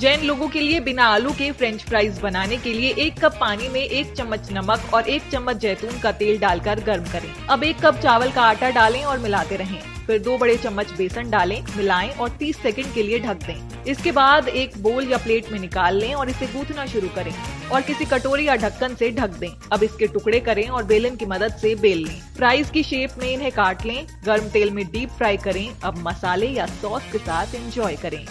जैन लोगों के लिए बिना आलू के फ्रेंच फ्राइज बनाने के लिए एक कप पानी में एक चम्मच नमक और एक चम्मच जैतून का तेल डालकर गर्म करें। अब एक कप चावल का आटा डालें और मिलाते रहें। फिर दो बड़े चम्मच बेसन डालें, मिलाएँ और 30 सेकंड के लिए ढक दें। इसके बाद एक बोल या प्लेट में निकाल लें और इसे गूथना शुरू करें और किसी कटोरी या ढक्कन से ढक दें। अब इसके टुकड़े करें और बेलन की मदद से बेल लें। फ्राइज की शेप में इन्हें काट लें। गर्म तेल में डीप फ्राई करें। अब मसाले या सॉस के साथ एंजॉय करें।